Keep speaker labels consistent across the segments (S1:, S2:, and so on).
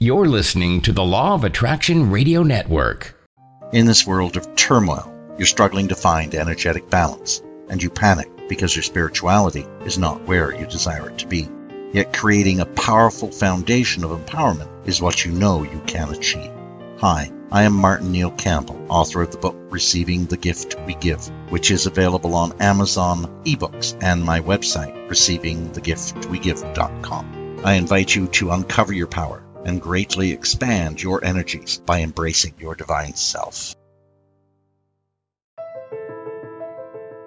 S1: You're listening to the Law of Attraction Radio Network.
S2: In this world of turmoil, you're struggling to find energetic balance, and you panic because your spirituality is not where you desire it to be. Yet creating a powerful foundation of empowerment is what you know you can achieve. Hi, I am Martin Neil Campbell, author of the book Receiving the Gift We Give, which is available on Amazon ebooks and my website, receivingthegiftwegive.com. I invite you to uncover your power and greatly expand your energies by embracing your divine self.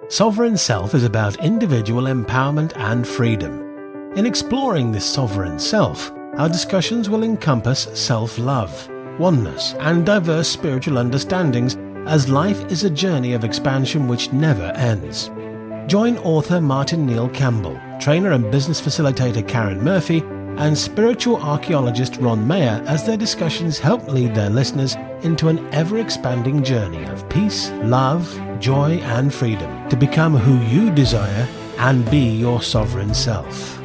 S3: Sovereign Self is about individual empowerment and freedom. In exploring this sovereign self, our discussions will encompass self love, oneness, and diverse spiritual understandings as life is a journey of expansion which never ends. Join author Martin Neil Campbell, trainer and business facilitator Karen Murphy, and spiritual archaeologist Ron Mayer as their discussions help lead their listeners into an ever expanding journey of peace, love, joy, and freedom to become who you desire and be your sovereign self.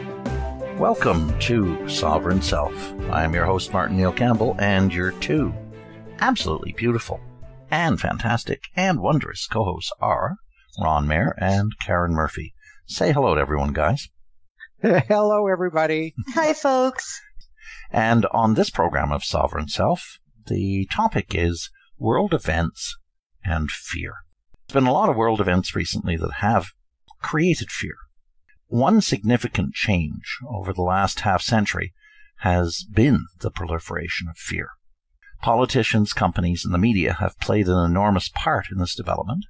S4: Welcome to Sovereign Self. I am your host, Martin Neil Campbell, and your two absolutely beautiful and fantastic and wondrous co hosts are Ron Mayer and Karen Murphy. Say hello to everyone, guys.
S5: Hello, everybody.
S6: Hi, folks.
S4: And on this program of Sovereign Self, the topic is world events and fear. There's been a lot of world events recently that have created fear. One significant change over the last half century has been the proliferation of fear. Politicians, companies, and the media have played an enormous part in this development,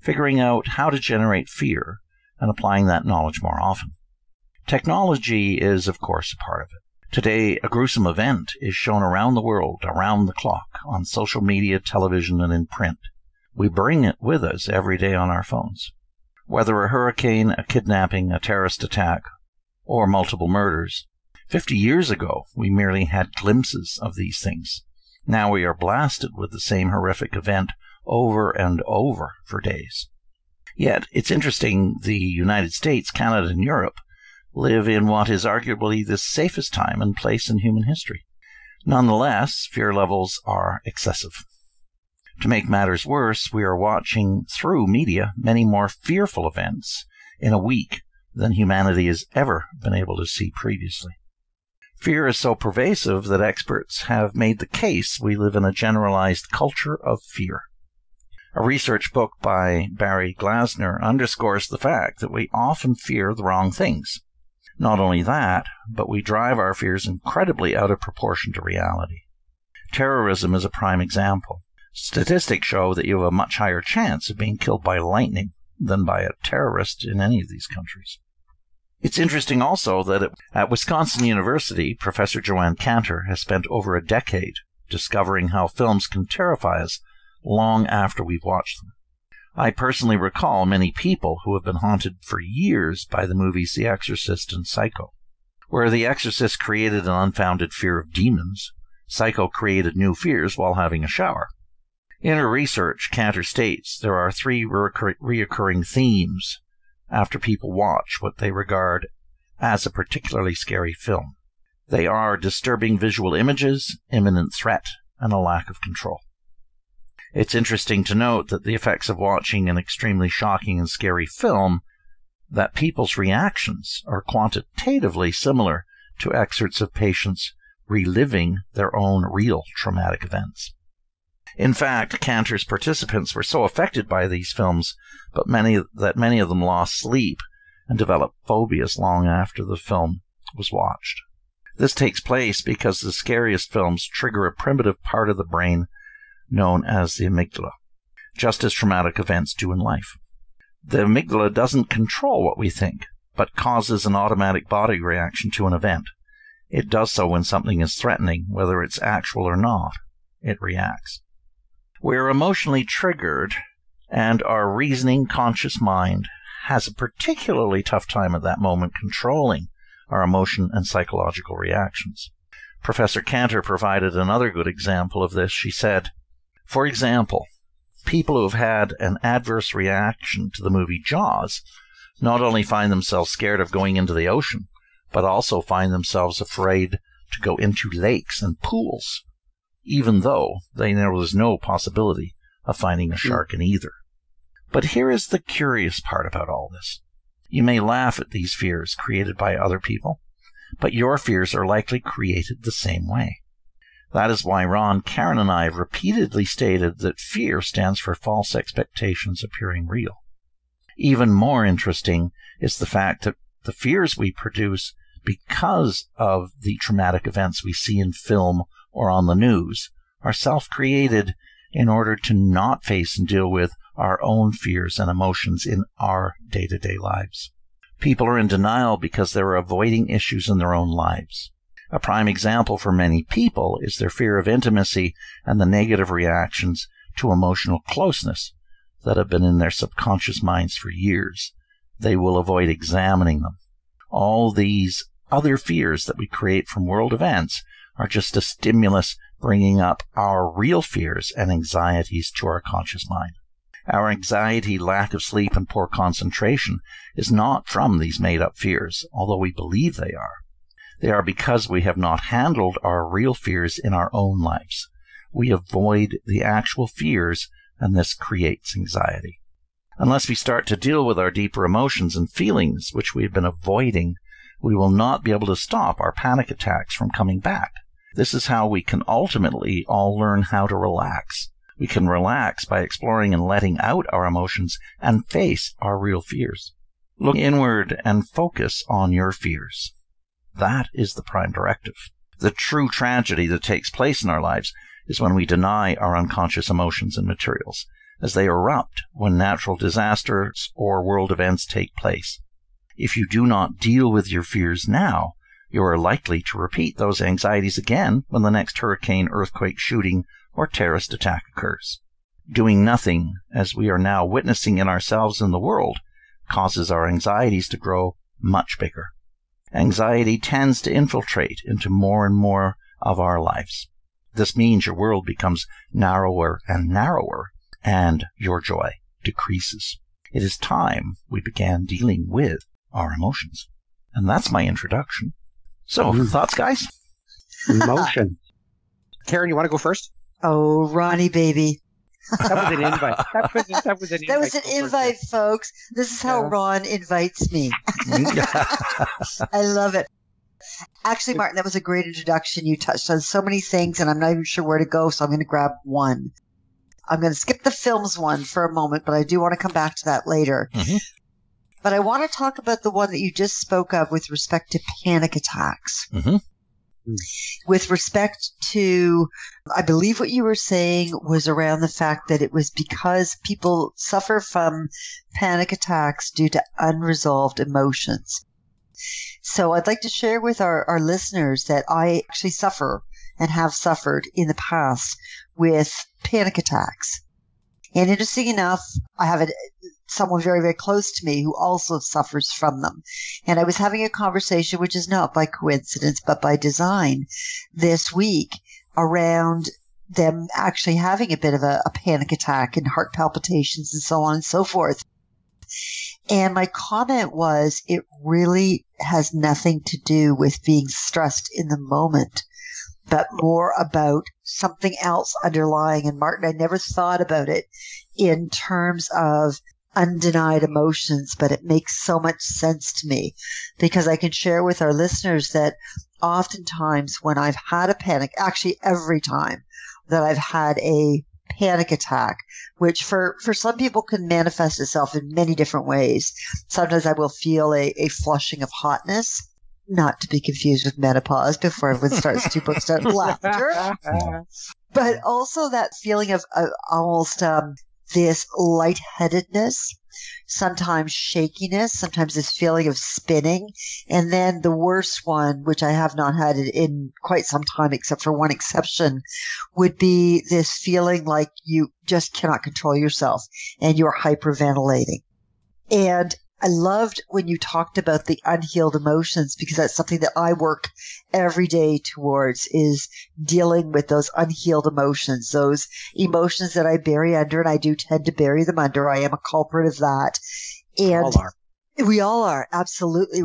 S4: figuring out how to generate fear and applying that knowledge more often. Technology is, of course, a part of it. Today, a gruesome event is shown around the world, around the clock, on social media, television, and in print. We bring it with us every day on our phones. Whether a hurricane, a kidnapping, a terrorist attack, or multiple murders, 50 years ago we merely had glimpses of these things. Now we are blasted with the same horrific event over and over for days. Yet, it's interesting the United States, Canada, and Europe live in what is arguably the safest time and place in human history. Nonetheless, fear levels are excessive. To make matters worse, we are watching through media many more fearful events in a week than humanity has ever been able to see previously. Fear is so pervasive that experts have made the case we live in a generalized culture of fear. A research book by Barry Glassner underscores the fact that we often fear the wrong things. Not only that, but we drive our fears incredibly out of proportion to reality. Terrorism is a prime example. Statistics show that you have a much higher chance of being killed by lightning than by a terrorist in any of these countries. It's interesting also that at Wisconsin University, Professor Joanne Cantor has spent over a decade discovering how films can terrify us long after we've watched them. I personally recall many people who have been haunted for years by the movies The Exorcist and Psycho. Where The Exorcist created an unfounded fear of demons, Psycho created new fears while having a shower. In her research, Cantor states there are three recur- reoccurring themes after people watch what they regard as a particularly scary film. They are disturbing visual images, imminent threat, and a lack of control. It's interesting to note that the effects of watching an extremely shocking and scary film that people's reactions are quantitatively similar to excerpts of patients reliving their own real traumatic events. In fact, Cantor's participants were so affected by these films, but many that many of them lost sleep and developed phobias long after the film was watched. This takes place because the scariest films trigger a primitive part of the brain known as the amygdala, just as traumatic events do in life. The amygdala doesn't control what we think, but causes an automatic body reaction to an event. It does so when something is threatening, whether it's actual or not. It reacts. We're emotionally triggered, and our reasoning, conscious mind has a particularly tough time at that moment controlling our emotion and psychological reactions. Professor Cantor provided another good example of this. She said, for example, people who have had an adverse reaction to the movie Jaws not only find themselves scared of going into the ocean, but also find themselves afraid to go into lakes and pools, even though they, there was no possibility of finding a hmm. shark in either. But here is the curious part about all this. You may laugh at these fears created by other people, but your fears are likely created the same way. That is why Ron, Karen, and I have repeatedly stated that fear stands for false expectations appearing real. Even more interesting is the fact that the fears we produce because of the traumatic events we see in film or on the news are self created in order to not face and deal with our own fears and emotions in our day to day lives. People are in denial because they're avoiding issues in their own lives. A prime example for many people is their fear of intimacy and the negative reactions to emotional closeness that have been in their subconscious minds for years. They will avoid examining them. All these other fears that we create from world events are just a stimulus bringing up our real fears and anxieties to our conscious mind. Our anxiety, lack of sleep, and poor concentration is not from these made up fears, although we believe they are. They are because we have not handled our real fears in our own lives. We avoid the actual fears, and this creates anxiety. Unless we start to deal with our deeper emotions and feelings, which we have been avoiding, we will not be able to stop our panic attacks from coming back. This is how we can ultimately all learn how to relax. We can relax by exploring and letting out our emotions and face our real fears. Look inward and focus on your fears. That is the prime directive. The true tragedy that takes place in our lives is when we deny our unconscious emotions and materials, as they erupt when natural disasters or world events take place. If you do not deal with your fears now, you are likely to repeat those anxieties again when the next hurricane, earthquake, shooting, or terrorist attack occurs. Doing nothing, as we are now witnessing in ourselves and the world, causes our anxieties to grow much bigger anxiety tends to infiltrate into more and more of our lives. This means your world becomes narrower and narrower, and your joy decreases. It is time we began dealing with our emotions. And that's my introduction. So, mm. thoughts, guys?
S5: Emotion. Karen, you want to go first?
S6: Oh, Ronnie, baby.
S5: That was an invite. That was, that was an invite.
S6: That was an invite, folks. This is how yeah. Ron invites me. I love it. Actually, Martin, that was a great introduction. You touched on so many things, and I'm not even sure where to go, so I'm going to grab one. I'm going to skip the films one for a moment, but I do want to come back to that later. Mm-hmm. But I want to talk about the one that you just spoke of with respect to panic attacks. Mm-hmm. Hmm. With respect to, I believe what you were saying was around the fact that it was because people suffer from panic attacks due to unresolved emotions. So I'd like to share with our, our listeners that I actually suffer and have suffered in the past with panic attacks. And interesting enough, I have a, someone very, very close to me who also suffers from them. And I was having a conversation, which is not by coincidence, but by design this week around them actually having a bit of a, a panic attack and heart palpitations and so on and so forth. And my comment was, it really has nothing to do with being stressed in the moment, but more about something else underlying. And Martin, I never thought about it in terms of undenied emotions, but it makes so much sense to me because I can share with our listeners that oftentimes when I've had a panic, actually every time that I've had a panic attack, which for, for some people can manifest itself in many different ways. Sometimes I will feel a, a flushing of hotness, not to be confused with menopause before everyone starts to burst out laughter. but also that feeling of uh, almost um, this lightheadedness, sometimes shakiness, sometimes this feeling of spinning. And then the worst one, which I have not had in quite some time, except for one exception, would be this feeling like you just cannot control yourself and you're hyperventilating. And I loved when you talked about the unhealed emotions because that's something that I work every day towards is dealing with those unhealed emotions, those emotions that I bury under and I do tend to bury them under. I am a culprit of that. And
S5: all
S6: we all are. Absolutely.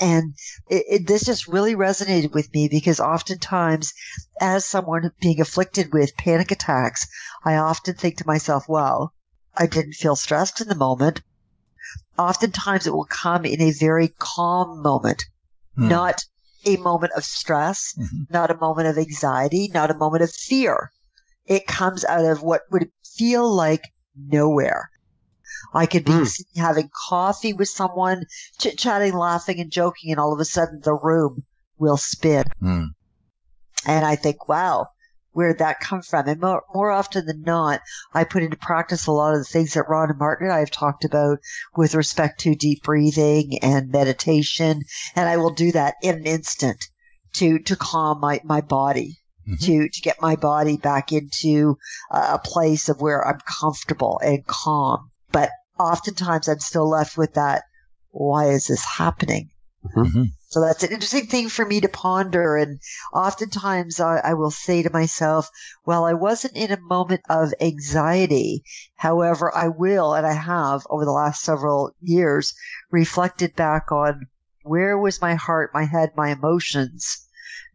S6: And it, it, this just really resonated with me because oftentimes, as someone being afflicted with panic attacks, I often think to myself, well, I didn't feel stressed in the moment. Oftentimes it will come in a very calm moment, hmm. not a moment of stress, mm-hmm. not a moment of anxiety, not a moment of fear. It comes out of what would feel like nowhere. I could be mm. having coffee with someone, chit chatting, laughing, and joking, and all of a sudden the room will spin. Mm. And I think, wow, where'd that come from? And more, more often than not, I put into practice a lot of the things that Ron and Martin and I have talked about with respect to deep breathing and meditation. And I will do that in an instant to, to calm my, my body. Mm-hmm. To, to get my body back into a place of where I'm comfortable and calm. But oftentimes I'm still left with that, why is this happening? Mm-hmm. So that's an interesting thing for me to ponder. And oftentimes I, I, will say to myself, well, I wasn't in a moment of anxiety. However, I will, and I have over the last several years reflected back on where was my heart, my head, my emotions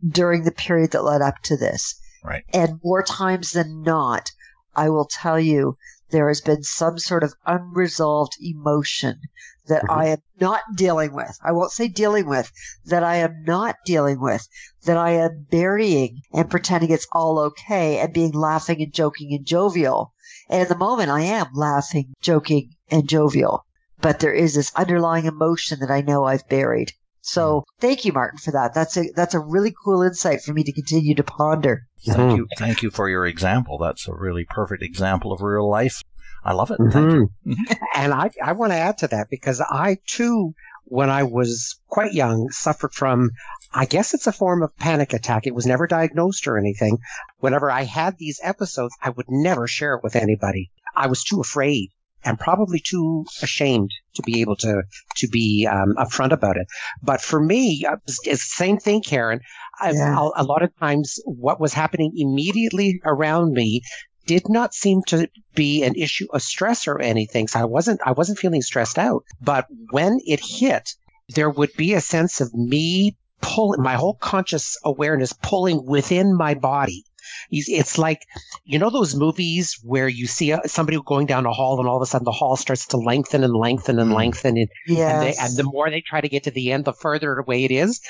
S6: during the period that led up to this.
S4: Right.
S6: And more times than not, I will tell you there has been some sort of unresolved emotion that mm-hmm. I am not dealing with. I won't say dealing with, that I am not dealing with, that I am burying and pretending it's all okay and being laughing and joking and jovial. And in the moment, I am laughing, joking, and jovial. But there is this underlying emotion that I know I've buried. So mm. thank you, Martin, for that. That's a that's a really cool insight for me to continue to ponder.
S4: Thank you, thank you for your example. That's a really perfect example of real life. I love it. Thank mm-hmm. you.
S5: And I I want to add to that because I too, when I was quite young, suffered from. I guess it's a form of panic attack. It was never diagnosed or anything. Whenever I had these episodes, I would never share it with anybody. I was too afraid and probably too ashamed to be able to to be um, upfront about it. But for me, uh, it's the same thing, Karen. Yeah. A, a lot of times, what was happening immediately around me did not seem to be an issue of stress or anything. So I wasn't I wasn't feeling stressed out. But when it hit, there would be a sense of me pulling my whole conscious awareness pulling within my body it's like, you know, those movies where you see somebody going down a hall and all of a sudden the hall starts to lengthen and lengthen and mm. lengthen. And,
S6: yes.
S5: and, and the more they try to get to the end, the further away it is.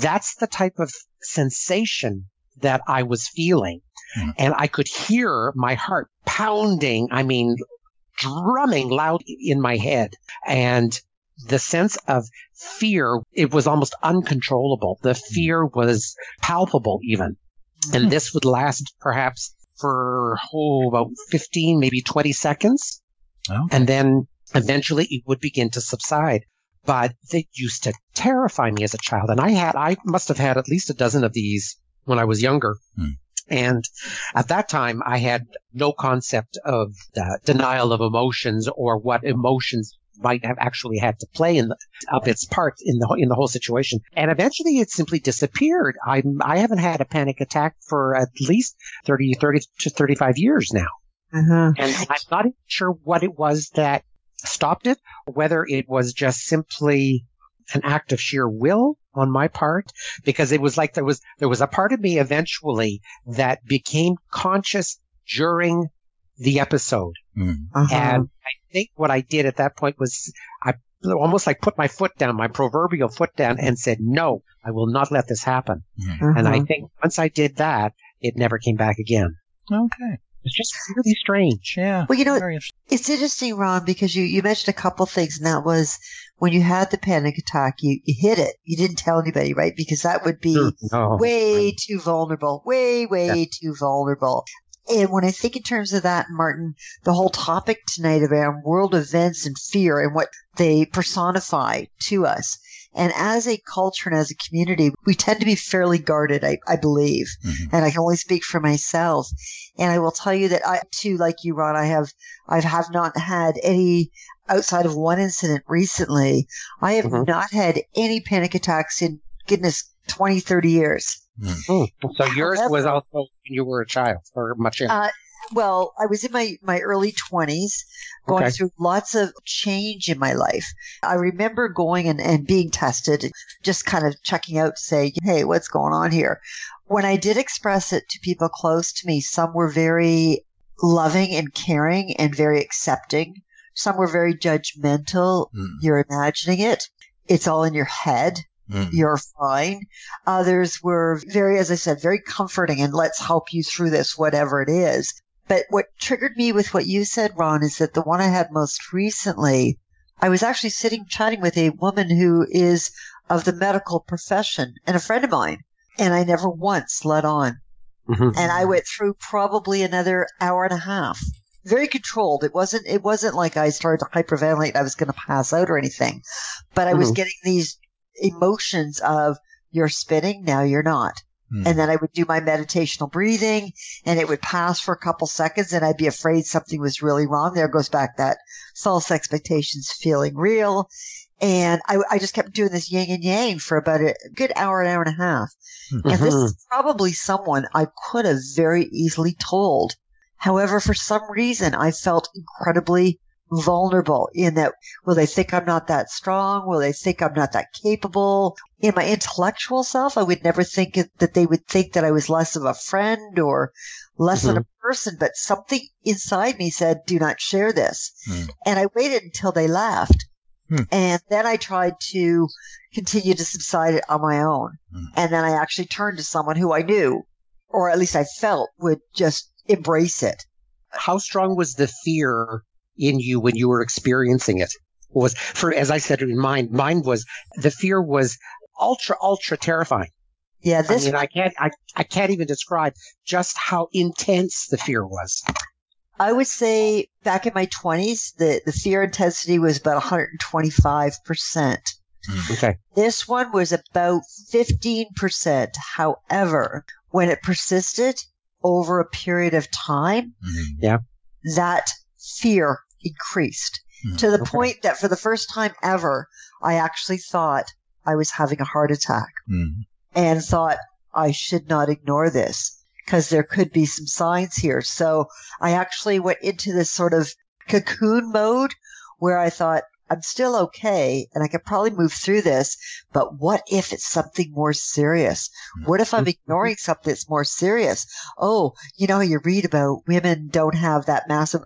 S5: That's the type of sensation that I was feeling. Mm. And I could hear my heart pounding. I mean, drumming loud in my head. And the sense of fear, it was almost uncontrollable. The mm. fear was palpable even. And this would last perhaps for oh, about 15, maybe 20 seconds. Okay. And then eventually it would begin to subside. But they used to terrify me as a child. And I had, I must have had at least a dozen of these when I was younger. Hmm. And at that time, I had no concept of denial of emotions or what emotions might have actually had to play in the, up its part in the in the whole situation. And eventually, it simply disappeared. I I haven't had a panic attack for at least 30, 30 to thirty five years now, uh-huh. and I'm not sure what it was that stopped it, whether it was just simply an act of sheer will on my part because it was like there was there was a part of me eventually that became conscious during the episode. Mm. Uh-huh. And I think what I did at that point was I almost like put my foot down, my proverbial foot down, and said, no, I will not let this happen. Uh-huh. And I think once I did that, it never came back again.
S4: Okay.
S5: It's just really strange.
S4: Yeah.
S6: Well, you know, it's interesting, Ron, because you, you mentioned a couple things, and that was when you had the panic attack, you, you hid it. You didn't tell anybody, right? Because that would be no. way too vulnerable, way, way yeah. too vulnerable. And when I think in terms of that, Martin, the whole topic tonight about world events and fear and what they personify to us. And as a culture and as a community, we tend to be fairly guarded, I, I believe. Mm-hmm. And I can only speak for myself. And I will tell you that I too, like you, Ron, I have, I have not had any outside of one incident recently. I have mm-hmm. not had any panic attacks in goodness 20, 30 years.
S5: Mm. So yours However, was also when you were a child or much younger? Uh,
S6: Well, I was in my, my early 20s, going
S5: Okay.
S6: through lots of change in my life. I remember going and, and being tested, just kind of checking out to say, hey, what's going on here? When I did express it to people close to me, some were very loving and caring and very accepting. Some were very judgmental.
S4: Mm.
S6: You're imagining it. It's all in your head
S4: Mm.
S6: you're fine. Others were very, as I said, very comforting and let's help you through this, whatever it is. But what triggered me with what you said, Ron, is that the one I had most recently, I was actually sitting chatting with a woman who is of the medical profession and a friend of mine. And I never once let on.
S5: Mhm.
S6: And I went through probably another hour and a half. Very controlled. It wasn't, it wasn't like I started to hyperventilate. I was going to pass out or anything, but I was
S5: Mhm.
S6: getting these emotions of you're spinning. Now you're not.
S4: Mm.
S6: And then I would do my meditational breathing and it would pass for a couple seconds and I'd be afraid something was really wrong. There goes back that false expectations feeling real. And I, I just kept doing this yin and yang for about a good hour, an hour and a half. And this
S5: Mhm.
S6: is probably someone I could have very easily told. However, for some reason, I felt incredibly vulnerable in that will they think I'm not that strong? Will they think I'm not that capable? In my intellectual self, I would never think that they would think that I was less of a friend or less than a person, but something inside me said, do not share this.
S4: Hmm.
S6: And I waited until they left.
S4: Hmm.
S6: And then I tried to continue to subside it on my own.
S4: Hmm.
S6: And then I actually turned to someone who I knew, or at least I felt would just embrace it.
S5: How strong was the fear in you when you were experiencing it? Was for as I said in mine, mine was the fear was ultra ultra terrifying.
S6: Yeah,
S5: I
S6: this
S5: mean, I can't I, I can't even describe just how intense the fear was.
S6: I would say back in my 20s, the, the fear intensity was about 125%.
S5: Okay.
S6: This one was about 15%. However, when it persisted over a period of time,
S4: Mm.
S6: that fear increased
S4: Hmm.
S6: to the
S5: Okay.
S6: point that for the first time ever, I actually thought I was having a heart attack
S4: Mm.
S6: and thought I should not ignore this because there could be some signs here. So I actually went into this sort of cocoon mode where I thought I'm still okay and I could probably move through this, but what if it's something more serious? What if I'm ignoring something that's more serious? Oh, you know, you read about women don't have that massive,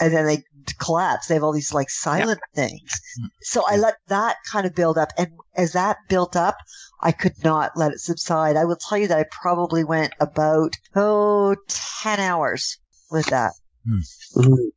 S6: and then they collapse. They have all these like silent things. So I let that kind of build up. And as that built up, I could not let it subside. I will tell you that I probably went about, oh, 10 hours with that.
S5: Mhm.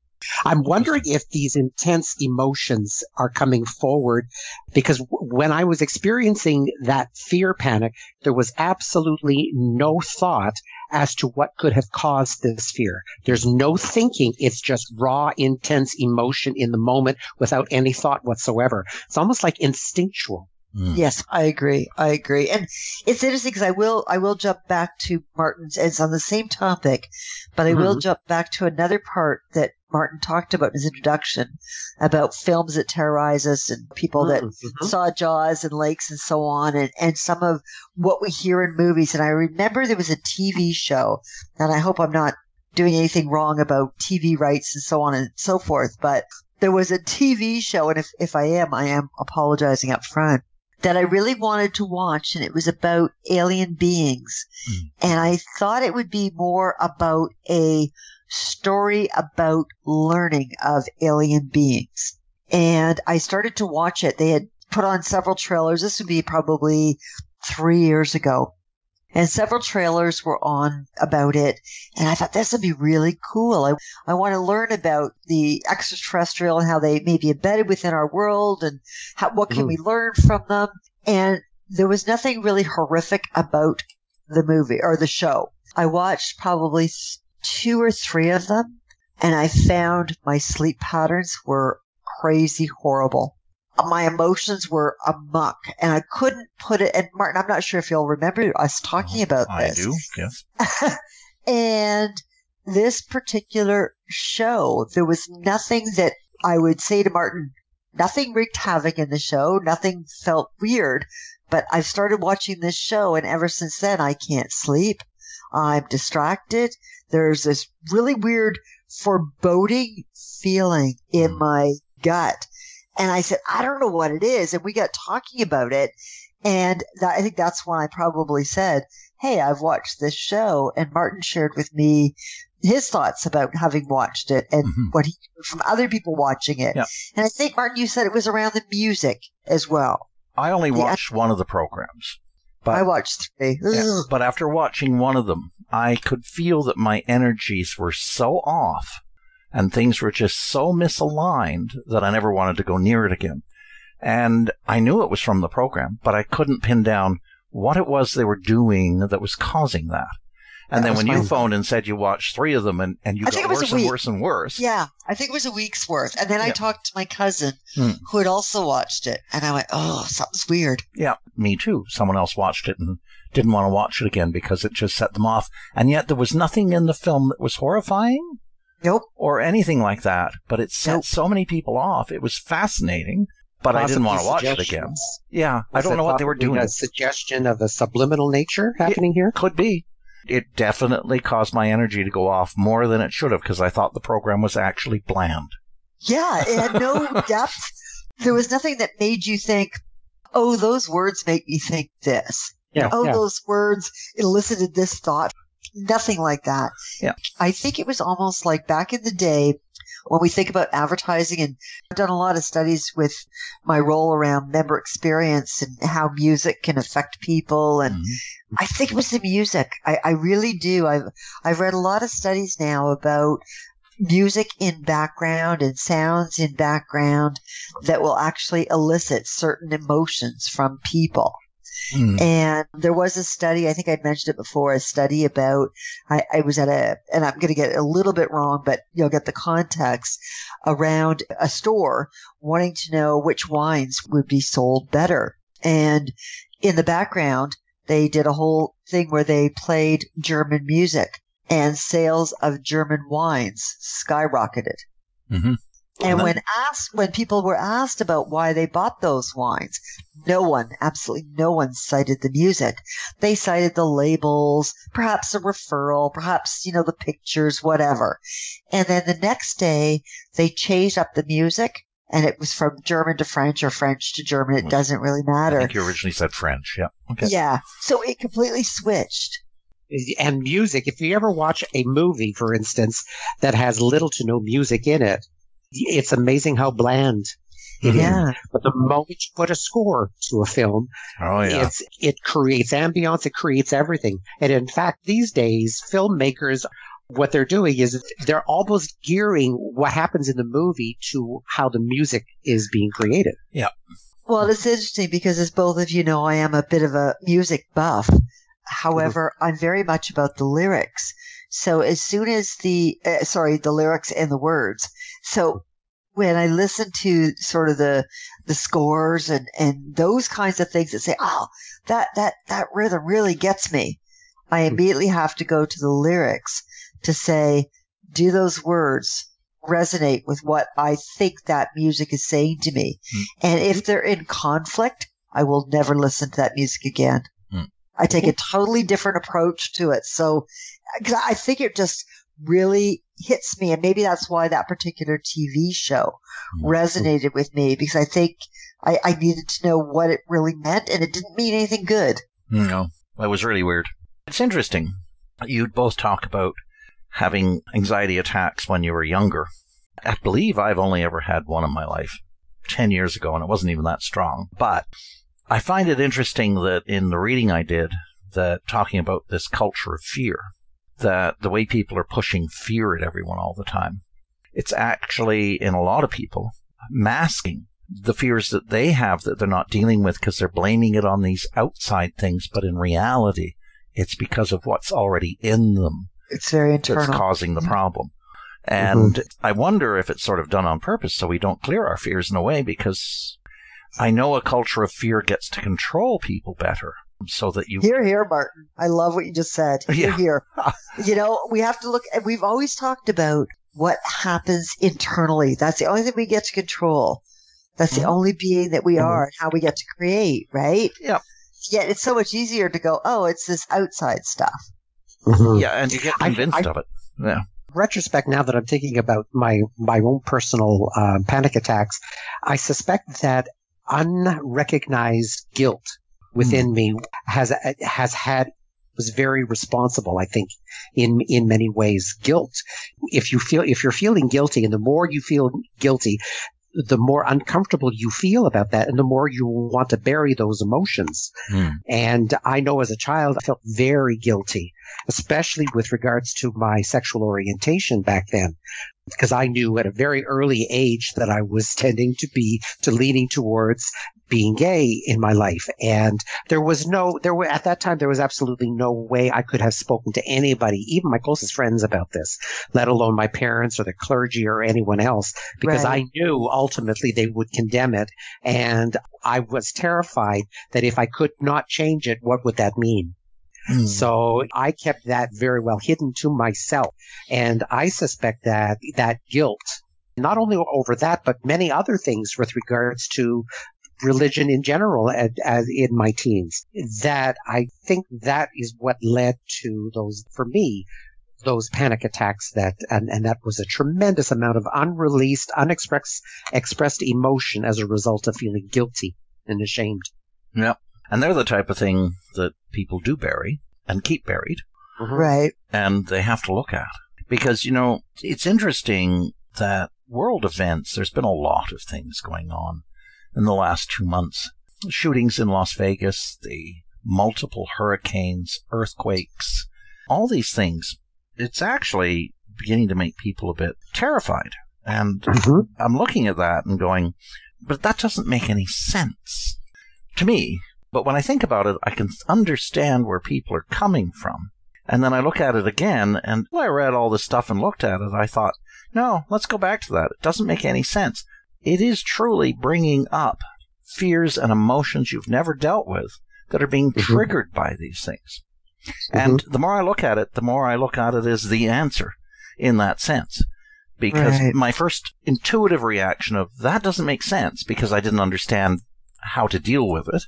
S5: I'm wondering if these intense emotions are coming forward because w- when I was experiencing that fear panic, there was absolutely no thought as to what could have caused this fear. There's no thinking. It's just raw, intense emotion in the moment without any thought whatsoever. It's almost like instinctual.
S4: Mm.
S6: Yes, I agree. I agree. And it's interesting because I will, I will jump back to Martin's, it's on the same topic, but I will jump back to another part that Martin talked about in his introduction about films that terrorize us and people that
S5: Mhm.
S6: saw Jaws and lakes and so on, and, and some of what we hear in movies. And I remember there was a TV show, and I hope I'm not doing anything wrong about TV rights and so on and so forth, but there was a TV show, and if, if I am, I am apologizing up front, that I really wanted to watch, and it was about alien beings. Hmm. And I thought it would be more about a story about learning of alien beings. And I started to watch it. They had put on several trailers. This would be probably three years ago. And several trailers were on about it. And I thought this would be really cool. I, I want to learn about the extraterrestrial and how they may be embedded within our world and how, what can
S5: Mhm.
S6: we learn from them. And there was nothing really horrific about the movie or the show. I watched probably two or three of them and I found my sleep patterns were crazy horrible. My emotions were amuck and I couldn't put it. And Martin, I'm not sure if you'll remember us talking oh, about
S4: I
S6: this.
S4: I do, yes.
S6: and this particular show, there was nothing that I would say to Martin, nothing wreaked havoc in the show. Nothing felt weird, but I've started watching this show and ever since then I can't sleep. I'm distracted. There's this really weird foreboding feeling in mm. my gut. And I said, I don't know what it is. And we got talking about it. And that, I think that's when I probably said, Hey, I've watched this show. And Martin shared with me his thoughts about having watched it and
S4: Mhm.
S6: what he from other people watching it.
S4: Yeah.
S6: And I think Martin, you said it was around the music as well.
S4: I only watched one of the programs. But
S6: I watched three.
S4: Yeah, But after watching one of them, I could feel that my energies were so off and things were just so misaligned that I never wanted to go near it again. And I knew it was from the program, but I couldn't pin down what it was they were doing that was causing that. And
S6: That
S4: then when you phoned and said you watched three of them and, and you
S6: I
S4: got
S6: it was a
S4: worse and worse and worse.
S6: Yeah, I think it was a week's worth. And then I talked to my cousin
S4: Hmm.
S6: who had also watched it. And I went, oh, something's weird.
S4: Yeah, me too. Someone else watched it and didn't want to watch it again because it just set them off. And yet there was nothing in the film that was horrifying.
S6: Nope.
S4: or anything like that, but it set
S6: Nope.
S4: so many people off. It was fascinating, but I didn't want to watch it again.
S5: suggestions.
S4: Yeah, I don't know what they were doing.
S5: A suggestion of a subliminal nature happening here.
S4: Could be. It definitely caused my energy to go off more than it should have because I thought the program was actually bland.
S6: Yeah, it had no depth. There was nothing that made you think, oh, those words make me think this.
S5: Yeah,
S6: oh,
S5: yeah.
S6: those words elicited this thought. Nothing like that.
S4: Yeah.
S6: I think it was almost like back in the day when we think about advertising and I've done a lot of studies with my role around member experience and how music can affect people and
S4: Mhm.
S6: I think it was the music. I, I really do. I've I've read a lot of studies now about music in background and sounds in background that will actually elicit certain emotions from people.
S4: Mm.
S6: And there was a study, I think I'd mentioned it before, a study about, I, I was at a, and I'm going to get a little bit wrong, but you'll get the context around a store wanting to know which wines would be sold better. And in the background, they did a whole thing where they played German music and sales of German wines skyrocketed.
S4: Mhm.
S6: And
S4: Well,
S6: when asked, when people were asked about why they bought those wines, no one, absolutely no one cited the music. They cited the labels, perhaps a referral, perhaps, you know, the pictures, whatever. And then the next day, they changed up the music and it was from German to French or French to German. It doesn't really matter.
S4: I
S6: matter.
S4: think you originally said French. Yeah. Okay.
S6: Yeah. So it completely switched.
S5: and music. If you ever watch a movie, for instance, that has little to no music in it, it's amazing how bland it is. Mm-hmm.
S6: Yeah.
S5: But the moment you put a score to a film,
S4: Oh yeah.
S5: it's it creates ambiance, it creates everything. And in fact, these days, filmmakers what they're doing is they're almost gearing what happens in the movie to how the music is being created. Yeah.
S6: Well, it's interesting because, as both of you know, I am a bit of a music buff. Mm-hmm. However, I'm very much about the lyrics. So as soon as the, uh, sorry, the lyrics and the words. So when I listen to sort of the, the scores and, and those kinds of things that say, oh, that, that, that rhythm really gets me. I immediately have to go to the lyrics to say, do those words resonate with what I think that music is saying to me? And if they're in conflict, I will never listen to that music again.
S4: Hmm.
S6: I take a totally different approach to it. So 'cause I think it just really hits me. And maybe that's why that particular TV show
S4: Hmm.
S6: resonated with me because I think I, I needed to know what it really meant and it didn't mean anything good.
S4: No, that was really weird. It's interesting. You'd both talk about having anxiety attacks when you were younger. I believe I've only ever had one in my life 10 years ago, and it wasn't even that strong. But I find it interesting that in the reading I did, that talking about this culture of fear, that the way people are pushing fear at everyone all the time, it's actually, in a lot of people, masking the fears that they have that they're not dealing with because they're blaming it on these outside things. But in reality, it's because of what's already in them
S6: It's very
S4: that's
S6: internal.
S4: causing the mm-hmm. problem. And mm-hmm. I wonder if it's sort of done on purpose so we don't clear our fears in a way because I know a culture of fear gets to control people better so that you
S6: hear here, Martin. I love what you just said. Here,
S4: Yeah.
S6: here. you know, we have to look, and we've always talked about what happens internally. That's the only thing we get to control. That's the
S4: Mhm.
S6: only being that we
S5: Mhm.
S6: are and how we get to create, right?
S4: Yep.
S6: Yet it's so much easier to go, oh, it's this outside stuff.
S4: Mm-hmm. Yeah, and you get convinced I, I, of it. Yeah.
S5: Retrospect, now that I'm thinking about my my own personal uh, panic attacks, I suspect that unrecognized guilt within mm. me has has had was very responsible, I think, in in many ways. Guilt. If you feel if you're feeling guilty, and the more you feel guilty, the more uncomfortable you feel about that and the more you want to bury those emotions. Mm. And I know as a child, I felt very guilty, especially with regards to my sexual orientation back then because I knew at a very early age that I was tending to be to leaning towards being gay in my life. And there was no, there were, at that time, there was absolutely no way I could have spoken to anybody, even my closest friends about this, let alone my parents or the clergy or anyone else, because right. I knew ultimately they would condemn it. And I was terrified that if I could not change it, what would that mean? Mm. So I kept that very well hidden to myself. And I suspect that that guilt, not only over that, but many other things with regards to religion in general as, as in my teens. That I think that is what led to those, for me, those panic attacks that, and, and that was a tremendous amount of unreleased, unexpressed, expressed emotion as a result of feeling guilty and ashamed.
S4: Yep. And they're the type of thing that people do bury and keep buried.
S6: Mm-hmm. Right.
S4: And they have to look at. Because, you know, it's interesting that world events, there's been a lot of things going on in the last two months. Shootings in Las Vegas, the multiple hurricanes, earthquakes, all these things. It's actually beginning to make people a bit terrified. And mm-hmm. I'm looking at that and going, but that doesn't make any sense to me. But when I think about it, I can understand where people are coming from. And then I look at it again, and when I read all this stuff and looked at it, I thought, no, let's go back to that. It doesn't make any sense it is truly bringing up fears and emotions you've never dealt with that are being mm-hmm. triggered by these things. Mm-hmm. And the more I look at it, the more I look at it as the answer in that sense. Because right. my first intuitive reaction of that doesn't make sense because I didn't understand how to deal with it.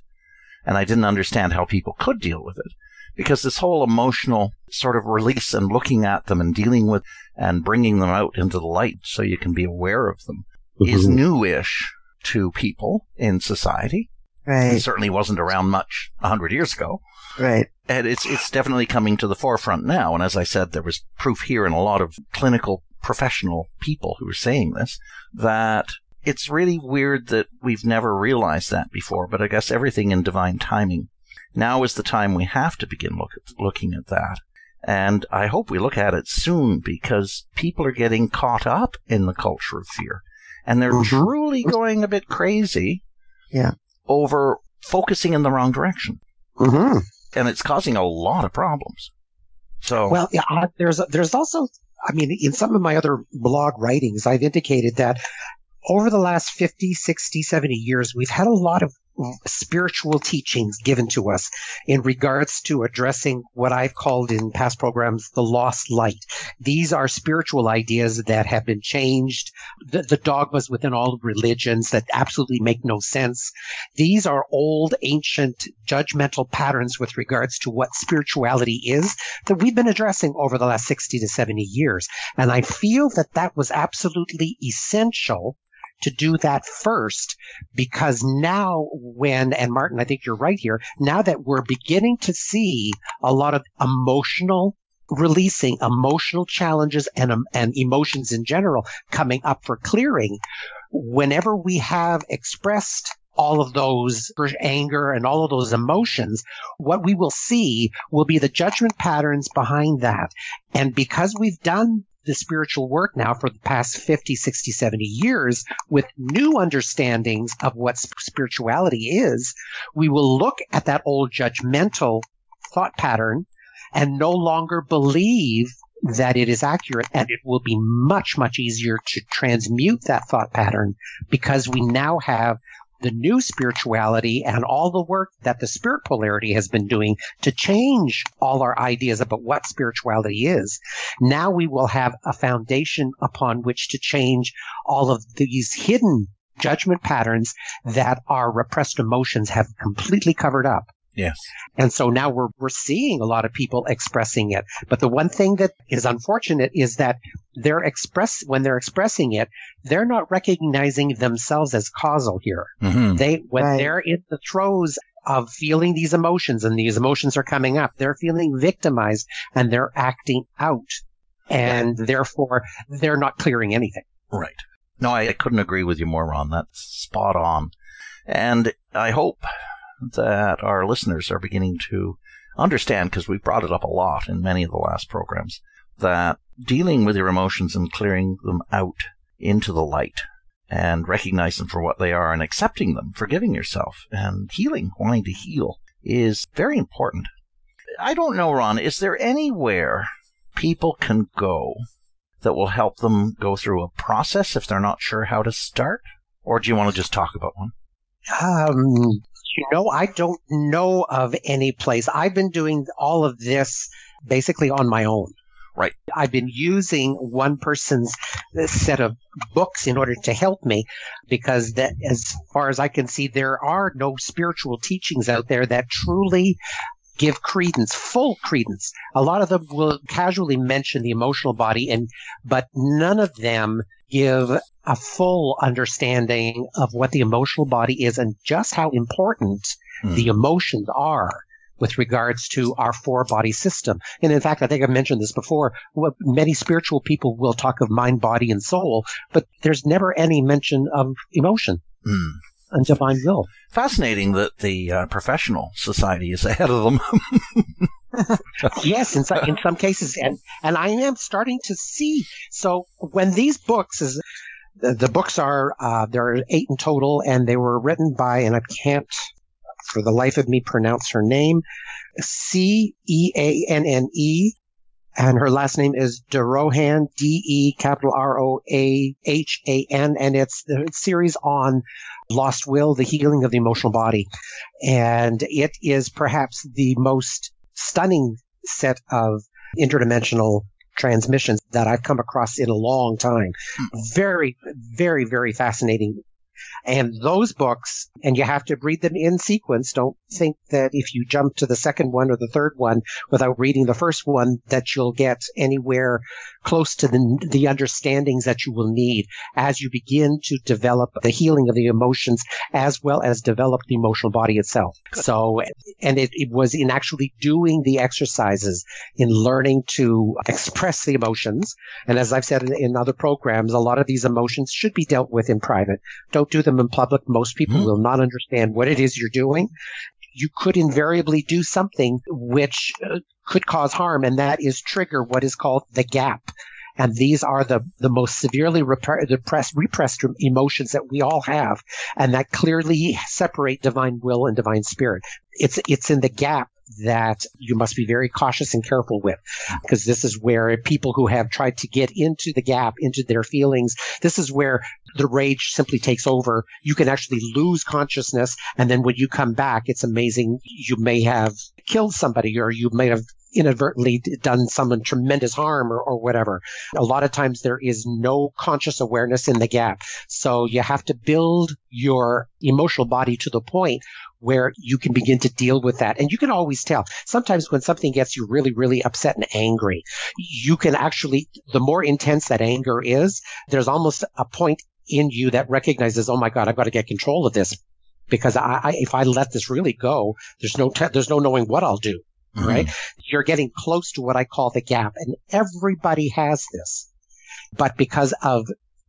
S4: And I didn't understand how people could deal with it. Because this whole emotional sort of release and looking at them and dealing with and bringing them out into the light so you can be aware of them mm-hmm. is newish to people in society.
S6: Right.
S4: It certainly wasn't around much a hundred years ago.
S6: Right.
S4: And it's it's definitely coming to the forefront now. And as I said, there was proof here in a lot of clinical professional people who were saying this that it's really weird that we've never realized that before. But I guess everything in divine timing. Now is the time we have to begin look at, looking at that. And I hope we look at it soon because people are getting caught up in the culture of fear and they're mm-hmm. truly going a bit crazy.
S6: Yeah.
S4: Over focusing in the wrong direction.
S6: Mm-hmm.
S4: And it's causing a lot of problems. So
S5: well, yeah, uh, there's there's also, I mean, in some of my other blog writings, I've indicated that over the last 50, 60, 70 years, we've had a lot of spiritual teachings given to us in regards to addressing what I've called in past programs the lost light. These are spiritual ideas that have been changed, the, the, dogmas within all religions that absolutely make no sense. These are old, ancient, judgmental patterns with regards to what spirituality is that we've been addressing over the last 60 to 70 years. And I feel that that was absolutely essential to do that first because now when, and Martin, I think you're right here, now that we're beginning to see a lot of emotional releasing emotional challenges and, um, and emotions in general coming up for clearing, whenever we have expressed all of those anger and all of those emotions, what we will see will be the judgment patterns behind that. And because we've done the spiritual work now for the past 50, 60, 70 years with new understandings of what spirituality is, we will look at that old judgmental thought pattern and no longer believe that it is accurate and it will be much, much easier to transmute that thought pattern because we now have the new spirituality and all the work that the spirit polarity has been doing to change all our ideas about what spirituality is. Now we will have a foundation upon which to change all of these hidden judgment patterns that our repressed emotions have completely covered up.
S4: Yes.
S5: And so now we're, we're seeing a lot of people expressing it. But the one thing that is unfortunate is that they're express, when they're expressing it, they're not recognizing themselves as causal here.
S4: Mm-hmm.
S5: They, when
S6: Right.
S5: they're in the throes of feeling these emotions and these emotions are coming up, they're feeling victimized and they're acting out. And therefore they're not clearing anything.
S4: Right. No, I, I couldn't agree with you more, Ron. That's spot on. And I hope that our listeners are beginning to understand, because we've brought it up a lot in many of the last programs, that dealing with your emotions and clearing them out into the light and recognizing them for what they are and accepting them, forgiving yourself and healing, wanting to heal is very important. I don't know, Ron, is there anywhere people can go that will help them go through a process if they're not sure how to start? Or do you want to just talk about one?
S5: Um, you know, I don't know of any place. I've been doing all of this basically on my own.
S4: Right.
S5: I've been using one person's set of books in order to help me because that, as far as I can see, there are no spiritual teachings out there that truly give credence, full credence. A lot of them will casually mention the emotional body and, but none of them give a full understanding of what the emotional body is and just how important
S4: Hmm.
S5: the emotions are with regards to our four body system. And in fact, I think I've mentioned this before. What many spiritual people will talk of mind, body, and soul, but there's never any mention of emotion
S4: Hmm.
S5: and divine will.
S4: Fascinating that the uh, professional society is ahead of them.
S5: yes, in some, in some cases, and and I am starting to see. So when these books is the, the books are uh, there are eight in total, and they were written by and I can't for the life of me pronounce her name, C E A N N E. And her last name is DeRohan, D E capital R O A H A N, and it's the series on lost will, the healing of the emotional body. And it is perhaps the most stunning set of interdimensional transmissions that I've come across in a long time. Very, very, very fascinating. And those books, and you have to read them in sequence. Don't think that if you jump to the second one or the third one without reading the first one, that you'll get anywhere close to the, the understandings that you will need as you begin to develop the healing of the emotions as well as develop the emotional body itself. So, and it, it was in actually doing the exercises in learning to express the emotions. And as I've said in, in other programs, a lot of these emotions should be dealt with in private. Don't do them in public. Most people
S4: Mhm.
S5: will not understand what it is you're doing. You could invariably do something which uh, could cause harm, and that is trigger what is called the gap. And these are the, the most severely repre- repressed, repressed emotions that we all have, and that clearly separate divine will and divine spirit. It's, it's in the gap that you must be very cautious and careful with, because this is where people who have tried to get into the gap, into their feelings, this is where the rage simply takes over. You can actually lose consciousness. And then when you come back, it's amazing. You may have killed somebody or you may have inadvertently done someone tremendous harm or, or whatever. A lot of times there is no conscious awareness in the gap. So you have to build your emotional body to the point where you can begin to deal with that. And you can always tell. Sometimes when something gets you really, really upset and angry, you can actually, the more intense that anger is, there's almost a point in you that recognizes, oh my God, I've got to get control of this. Because I, I if I let this really go, there's no, te- there's no knowing what I'll do
S4: Mm-hmm.
S5: right? You're getting close to what I call the gap, and everybody has this. But because of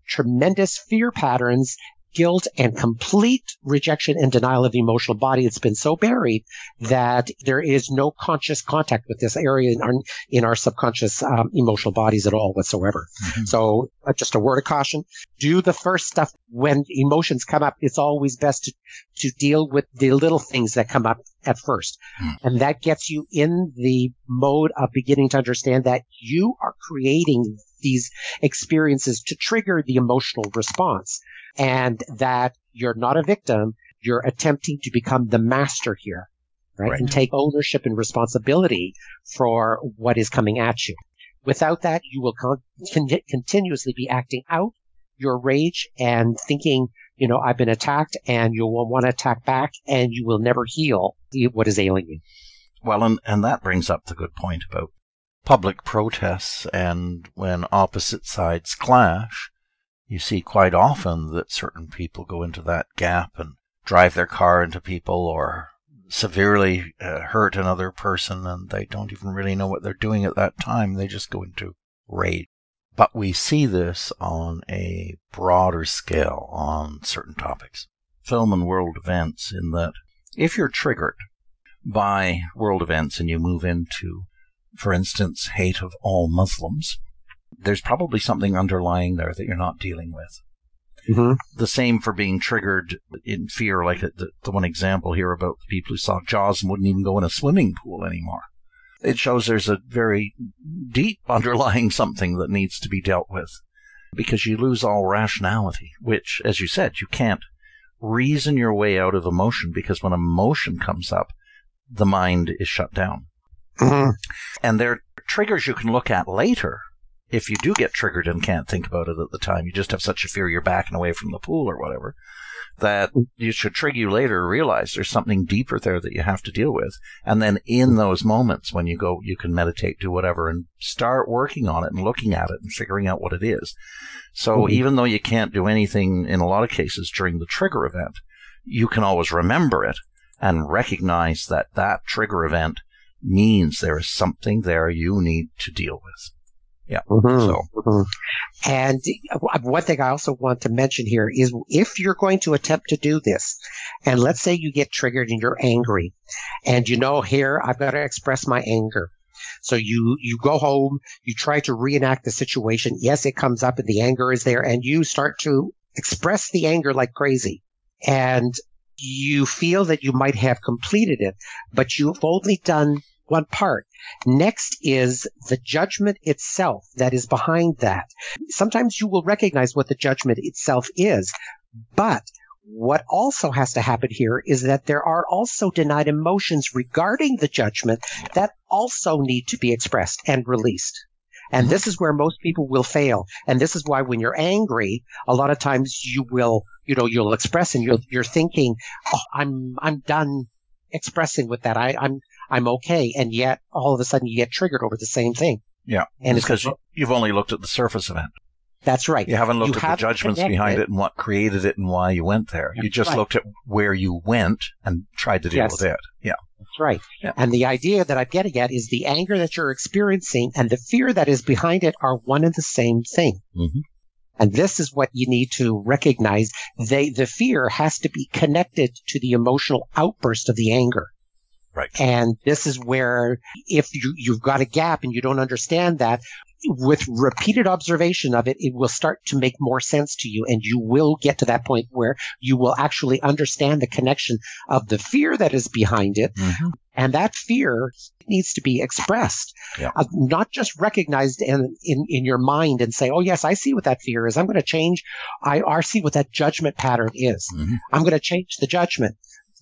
S5: tremendous fear patterns, guilt, and complete rejection and denial of the emotional body, it's been so buried that there is no conscious contact with this area in our, in our subconscious um, emotional bodies at all whatsoever.
S4: Mhm.
S5: So, uh, just a word of caution: do the first stuff when emotions come up. It's always best to to deal with the little things that come up at first. And that gets you in the mode of beginning to understand that you are creating these experiences to trigger the emotional response and that you're not a victim. You're attempting to become the master here, right?
S4: Right.
S5: And take ownership and responsibility for what is coming at you. Without that, you will con- con- continuously be acting out your rage and thinking you know, I've been attacked and you will want to attack back and you will never heal what is ailing you.
S4: Well, and, and that brings up the good point about public protests and when opposite sides clash, you see quite often that certain people go into that gap and drive their car into people or severely uh, hurt another person and they don't even really know what they're doing at that time. They just go into rage. But we see this on a broader scale on certain topics. Film and world events in that if you're triggered by world events and you move into, for instance, hate of all Muslims, there's probably something underlying there that you're not dealing with. Mm-hmm. The same for being triggered in fear, like the, the one example here about the people who saw Jaws and wouldn't even go in a swimming pool anymore. It shows there's a very deep underlying something that needs to be dealt with because you lose all rationality, which, as you said, you can't reason your way out of emotion because when emotion comes up, the mind is shut down. Mm-hmm. And there are triggers you can look at later if you do get triggered and can't think about it at the time, you just have such a fear you're backing away from the pool or whatever, that you should trigger you later realize there's something deeper there that you have to deal with. And then in those moments when you go, you can meditate, do whatever, and start working on it and looking at it and figuring out what it is. So mm-hmm. even though you can't do anything in a lot of cases during the trigger event, you can always remember it and recognize that that trigger event means there is something there you need to deal with. Yeah. Mm-hmm. So.
S5: Mm-hmm. And one thing I also want to mention here is if you're going to attempt to do this, and let's say you get triggered and you're angry, and you know, here, I've got to express my anger. So you, you go home, you try to reenact the situation. Yes, it comes up and the anger is there and you start to express the anger like crazy. And you feel that you might have completed it, but you've only done one part. Next is the judgment itself that is behind that. Sometimes you will recognize what the judgment itself is, but what also has to happen here is that there are also denied emotions regarding the judgment that also need to be expressed and released. And this is where most people will fail. And this is why when you're angry, a lot of times you will, you know, you'll express and you're, you're thinking, oh, I'm, I'm done expressing with that. I, I'm, I'm okay. And yet all of a sudden you get triggered over the same thing.
S4: Yeah. And it's because you've only looked at the surface event.
S5: That's right.
S4: You haven't looked you at the judgments behind it and what created it and why you went there. That's you just right. looked at where you went and tried to deal yes. with it. Yeah.
S5: That's right. Yeah. And the idea that I'm getting at is the anger that you're experiencing and the fear that is behind it are one and the same thing. Mm-hmm. And this is what you need to recognize. They, the fear has to be connected to the emotional outburst of the anger.
S4: Right.
S5: And this is where if you, you've got a gap and you don't understand that, with repeated observation of it, it will start to make more sense to you. And you will get to that point where you will actually understand the connection of the fear that is behind it. Mm-hmm. And that fear needs to be expressed, yeah. uh, not just recognized in, in, in your mind and say, Oh, yes, I see what that fear is. I'm going to change. I, I see what that judgment pattern is. Mm-hmm. I'm going to change the judgment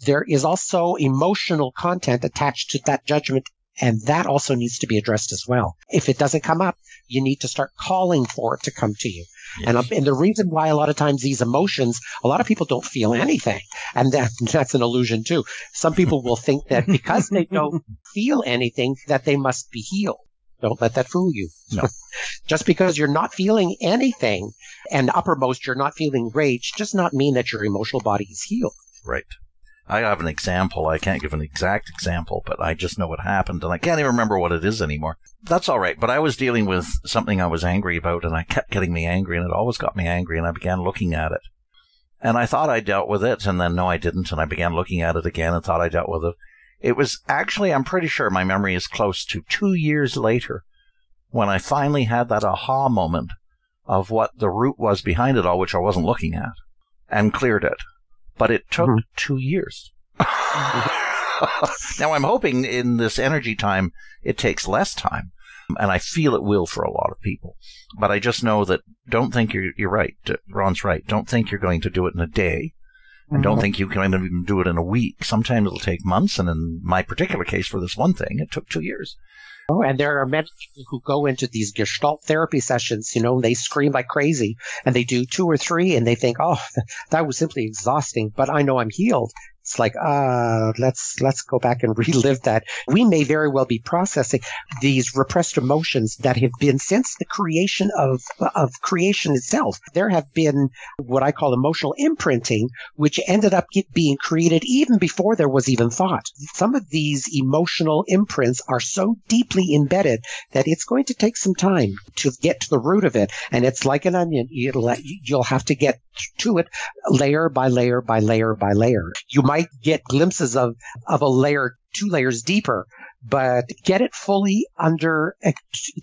S5: there is also emotional content attached to that judgment and that also needs to be addressed as well. If it doesn't come up, you need to start calling for it to come to you. Yes. And, and the reason why a lot of times these emotions, a lot of people don't feel anything. And that, that's an illusion too. Some people will think that because they don't feel anything, that they must be healed. Don't let that fool you.
S4: No.
S5: Just because you're not feeling anything and uppermost you're not feeling rage does not mean that your emotional body is healed.
S4: Right. I have an example. I can't give an exact example, but I just know what happened, and I can't even remember what it is anymore. That's all right. But I was dealing with something I was angry about, and I kept getting me angry, and it always got me angry, and I began looking at it. And I thought I dealt with it, and then no, I didn't, and I began looking at it again and thought I dealt with it. It was actually, I'm pretty sure my memory is close to two years later when I finally had that aha moment of what the root was behind it all, which I wasn't looking at, and cleared it but it took mm-hmm. two years. now I'm hoping in this energy time it takes less time, and I feel it will for a lot of people. But I just know that don't think you're you're right. Ron's right. Don't think you're going to do it in a day, and mm-hmm. don't think you can even do it in a week. Sometimes it'll take months, and in my particular case, for this one thing, it took two years.
S5: Oh, and there are many people who go into these Gestalt therapy sessions, you know, they scream like crazy and they do two or three and they think, oh, that was simply exhausting, but I know I'm healed. It's like, uh, let's, let's go back and relive that. We may very well be processing these repressed emotions that have been since the creation of, of creation itself. There have been what I call emotional imprinting, which ended up being created even before there was even thought. Some of these emotional imprints are so deeply embedded that it's going to take some time to get to the root of it. And it's like an onion. It'll, you'll have to get to it layer by layer by layer by layer. You might get glimpses of, of a layer two layers deeper, but get it fully under,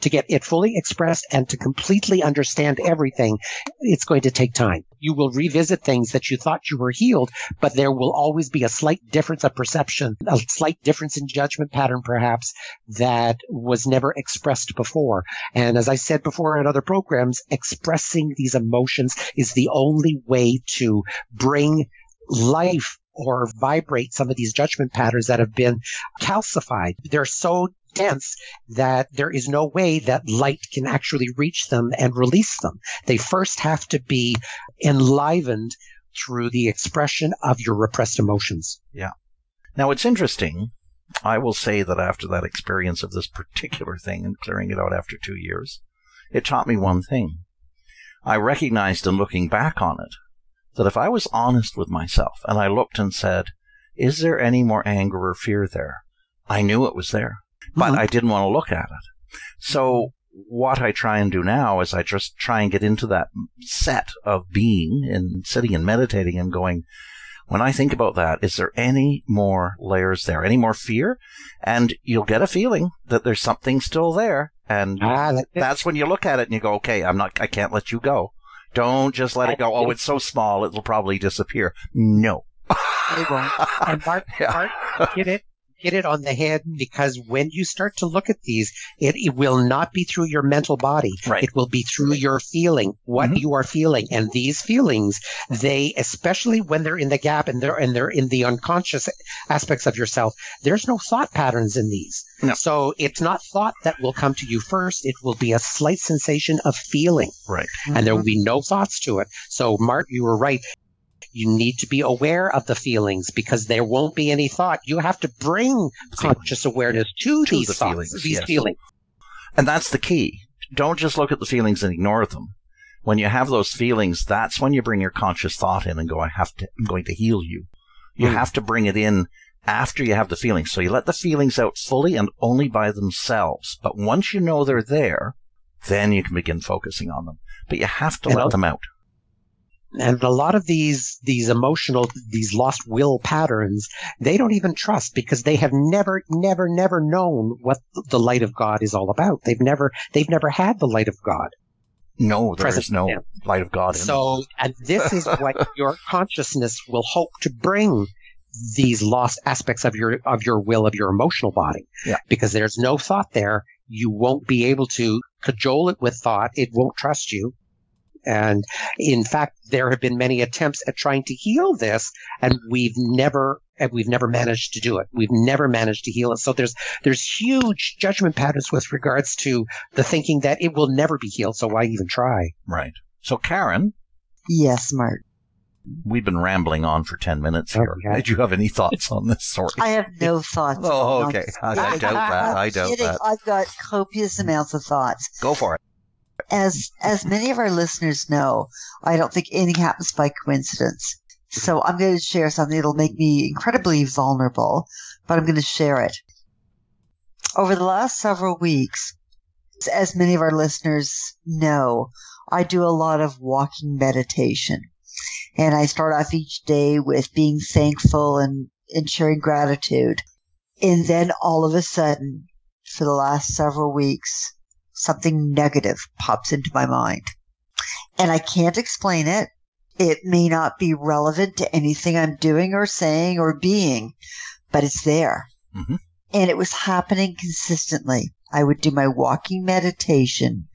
S5: to get it fully expressed and to completely understand everything, it's going to take time. You will revisit things that you thought you were healed, but there will always be a slight difference of perception, a slight difference in judgment pattern, perhaps, that was never expressed before. And as I said before in other programs, expressing these emotions is the only way to bring life or vibrate some of these judgment patterns that have been calcified. They're so dense that there is no way that light can actually reach them and release them. They first have to be enlivened through the expression of your repressed emotions.
S4: Yeah. Now it's interesting. I will say that after that experience of this particular thing and clearing it out after two years, it taught me one thing. I recognized in looking back on it that if I was honest with myself and I looked and said, is there any more anger or fear there? I knew it was there, but mm-hmm. I didn't want to look at it. So what I try and do now is I just try and get into that set of being and sitting and meditating and going, when I think about that, is there any more layers there? Any more fear? And you'll get a feeling that there's something still there. And ah, that's when you look at it and you go, okay, I'm not, I can't let you go. Don't just let it go. Oh, it's so small, it'll probably disappear. No.
S5: And Mark, yeah. Mark, get it? Get it on the head because when you start to look at these, it, it will not be through your mental body.
S4: Right.
S5: It will be through your feeling, what mm-hmm. you are feeling. And these feelings, they, especially when they're in the gap and they're, and they're in the unconscious aspects of yourself, there's no thought patterns in these.
S4: No.
S5: So it's not thought that will come to you first. It will be a slight sensation of feeling.
S4: Right.
S5: And there will be no thoughts to it. So Mart, you were right. You need to be aware of the feelings because there won't be any thought. You have to bring conscious awareness to, to these the thoughts, feelings, these yes. feelings.
S4: And that's the key. Don't just look at the feelings and ignore them. When you have those feelings, that's when you bring your conscious thought in and go, I have to, I'm going to heal you. You mm. have to bring it in after you have the feelings. So you let the feelings out fully and only by themselves. But once you know they're there, then you can begin focusing on them. But you have to and let I'll, them out.
S5: And a lot of these these emotional these lost will patterns, they don't even trust because they have never never never known what the light of God is all about. They've never they've never had the light of God.
S4: No, there is no light of God.
S5: so, and this is what your consciousness will hope to bring these lost aspects of your of your will of your emotional body
S4: yeah.
S5: because there's no thought there you won't be able to cajole it with thought it won't trust you and in fact there have been many attempts at trying to heal this and we've never and we've never managed to do it we've never managed to heal it so there's there's huge judgment patterns with regards to the thinking that it will never be healed so why even try
S4: right so karen
S6: yes mark
S4: we've been rambling on for 10 minutes oh, here. Okay. Did you have any thoughts on this story?
S6: I have no thoughts.
S4: Oh, okay. I, I doubt that. I doubt kidding. that.
S6: I've got copious amounts of thoughts.
S4: Go for it.
S6: As as many of our listeners know, I don't think anything happens by coincidence. So I'm going to share something that'll make me incredibly vulnerable, but I'm going to share it. Over the last several weeks, as many of our listeners know, I do a lot of walking meditation. And I start off each day with being thankful and, and sharing gratitude. And then all of a sudden, for the last several weeks, something negative pops into my mind. And I can't explain it. It may not be relevant to anything I'm doing or saying or being, but it's there. Mm-hmm. And it was happening consistently. I would do my walking meditation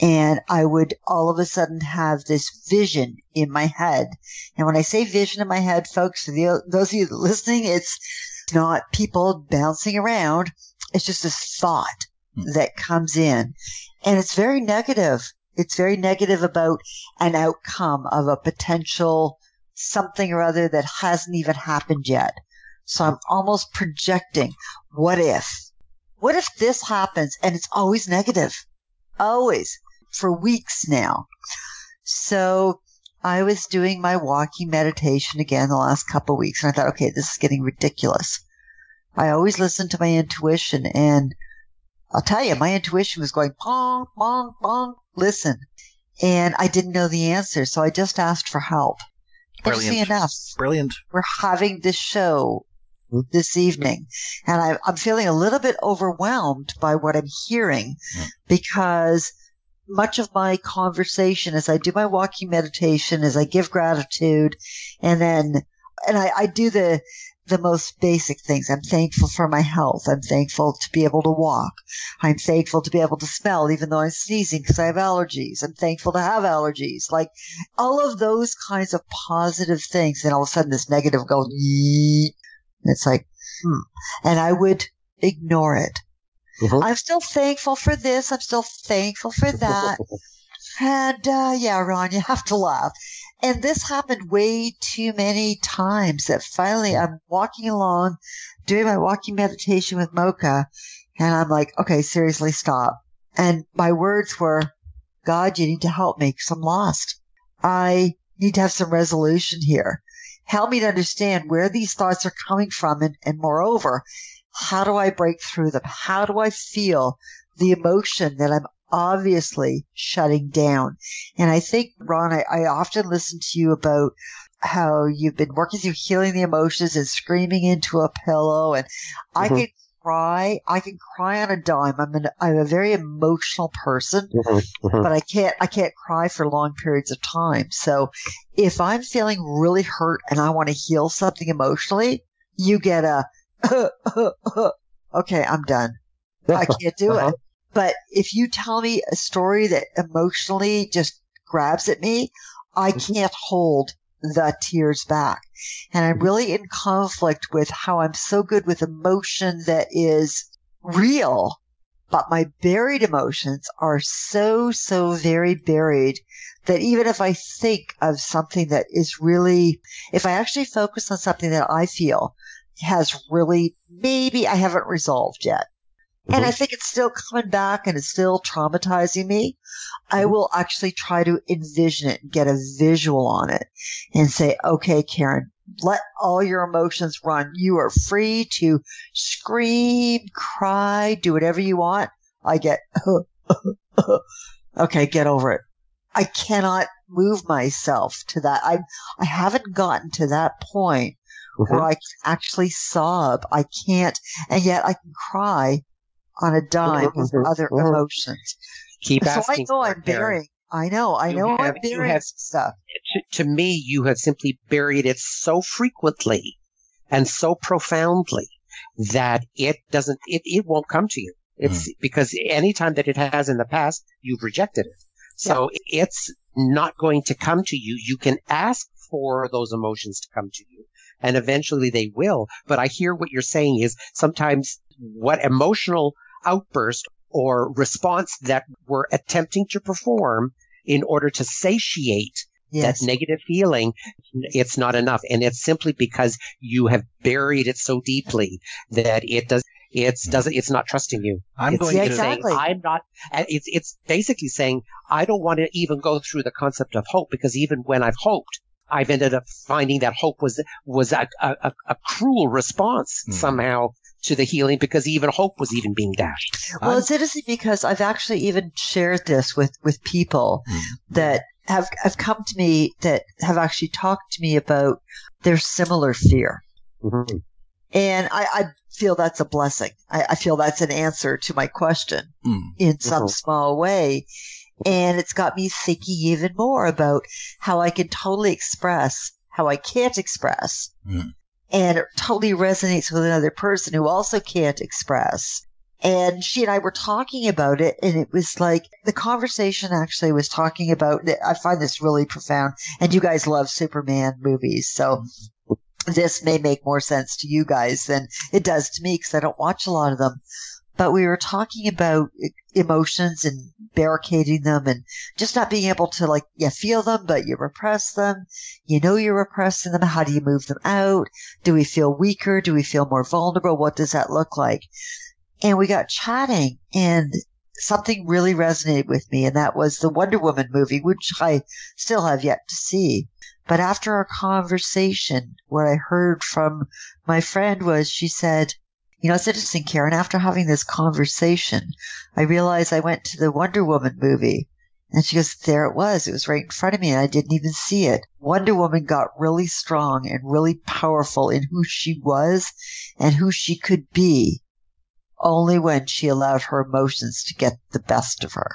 S6: and I would all of a sudden have this vision in my head. And when I say vision in my head, folks, the, those of you listening, it's not people bouncing around. It's just this thought mm. that comes in and it's very negative. It's very negative about an outcome of a potential something or other that hasn't even happened yet. So I'm almost projecting what if? What if this happens? And it's always negative. Always for weeks now. So I was doing my walking meditation again the last couple of weeks and I thought, okay, this is getting ridiculous. I always listen to my intuition and I'll tell you, my intuition was going pong, pong, pong, listen. And I didn't know the answer, so I just asked for help.
S4: Brilliant.
S6: Enough,
S4: Brilliant.
S6: we're having this show this evening, and I, I'm feeling a little bit overwhelmed by what I'm hearing
S4: Mm.
S6: because much of my conversation as I do my walking meditation, as I give gratitude, and then, and I, I do the, the most basic things. I'm thankful for my health. I'm thankful to be able to walk. I'm thankful to be able to smell even though I'm sneezing because I have allergies. I'm thankful to have allergies. Like all of those kinds of positive things. And all of a sudden this negative goes. It's like, hmm. And I would ignore it.
S5: Mhm.
S6: I'm still thankful for this. I'm still thankful for that. And uh, yeah, Ron, you have to laugh. And this happened way too many times that finally I'm walking along, doing my walking meditation with Mocha, and I'm like, okay, seriously, stop. And my words were, God, you need to help me because I'm lost. I need to have some resolution here. Help me to understand where these thoughts are coming from. And, and moreover, how do I break through them? How do I feel the emotion that I'm obviously shutting down? And I think, Ron, I, I often listen to you about how you've been working through healing the emotions and screaming into a pillow. And I
S5: Mhm.
S6: can cry. I can cry on a dime. I'm an, I'm a very emotional person but I can't I can't cry for long periods of time. So if I'm feeling really hurt and I want to heal something emotionally, you get a okay, I'm done. I can't do
S5: Uh-huh.
S6: it. But if you tell me a story that emotionally just grabs at me, I mm-hmm. can't hold the tears back. And I'm mm-hmm. really in conflict with how I'm so good with emotion that is real, but my buried emotions are so, so very buried that even if I think of something that is really, if I actually focus on something that I feel has really, maybe I haven't resolved yet. And I think it's still coming back and it's still traumatizing me. I mm-hmm. will actually try to envision it and get a visual on it and say, okay, Karen, let all your emotions run. You are free to scream, cry, do whatever you want. I get, okay, get over it. I cannot move myself to that. I, I haven't gotten to that point where mm-hmm. I can actually sob. I can't, and yet I can cry on a dime with other emotions.
S5: Keep
S6: so I know I'm burying. I know. I
S5: You
S6: know
S5: have-
S6: I'm burying
S5: have-
S6: stuff.
S5: to, to me, you have simply buried it so frequently and so profoundly that it doesn't, it, it won't come to you. Hmm. It's because anytime that it has in the past, you've rejected it. So it's not going to come to you. You can ask for those emotions to come to you and eventually they will. But I hear what you're saying is sometimes what emotional outburst or response that we're attempting to perform in order to satiate
S6: Yes.
S5: that negative feeling, it's not enough. And it's simply because you have buried it so deeply that it does, it's doesn't, it's not trusting you.
S4: I'm
S5: it's
S4: going
S6: Yeah,
S4: to.
S5: saying,
S6: exactly.
S5: I'm not, it's, it's basically saying, I don't want to even go through the concept of hope because even when I've hoped, I've ended up finding that hope was, was a, a, a- a cruel response
S4: Mhm.
S5: somehow to the healing because even hope was even being dashed.
S6: Well,
S4: I'm-
S6: it's interesting because I've actually even shared this with, with people
S4: Mm.
S6: that have, have come to me that have actually talked to me about their similar fear. And I, I feel that's a blessing. I, I feel that's an answer to my question
S4: Mm.
S6: in some small way. And it's got me thinking even more about how I can totally express how I can't express. And it totally resonates with another person who also can't express. And she and I were talking about it, and it was like the conversation actually was talking about. I find this really profound, and you guys love Superman movies, so this may make more sense to you guys than it does to me because I don't watch a lot of them. But we were talking about emotions and barricading them and just not being able to like, yeah, feel them, but you repress them. You know you're repressing them. How do you move them out? Do we feel weaker? Do we feel more vulnerable? What does that look like? And we got chatting and something really resonated with me, and that was the Wonder Woman movie, which I still have yet to see. But after our conversation, what I heard from my friend was she said, you know, it's interesting, Karen. After having this conversation, I realized I went to the Wonder Woman movie. And she goes, there it was. It was right in front of me and I didn't even see it. Wonder Woman got really strong and really powerful in who she was and who she could be only when she allowed her emotions to get the best of her.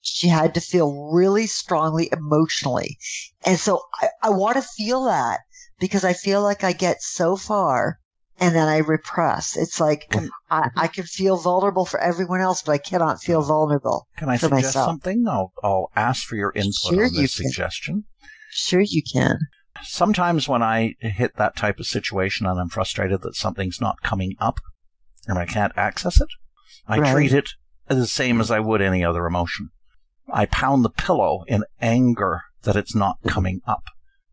S6: She had to feel really strongly emotionally. And so I, I want to feel that because I feel like I get so far and then I repress. It's like I, I, can feel vulnerable for everyone else, but I cannot feel vulnerable.
S4: Can I
S6: for
S4: suggest
S6: myself.
S4: something? I'll, I'll ask for your input
S6: Sure
S4: on this suggestion.
S6: Sure, you can.
S4: Sometimes when I hit that type of situation and I'm frustrated that something's not coming up and I can't access it, I
S6: Right.
S4: treat it the same as I would any other emotion. I pound the pillow in anger that it's not mm-hmm. coming up.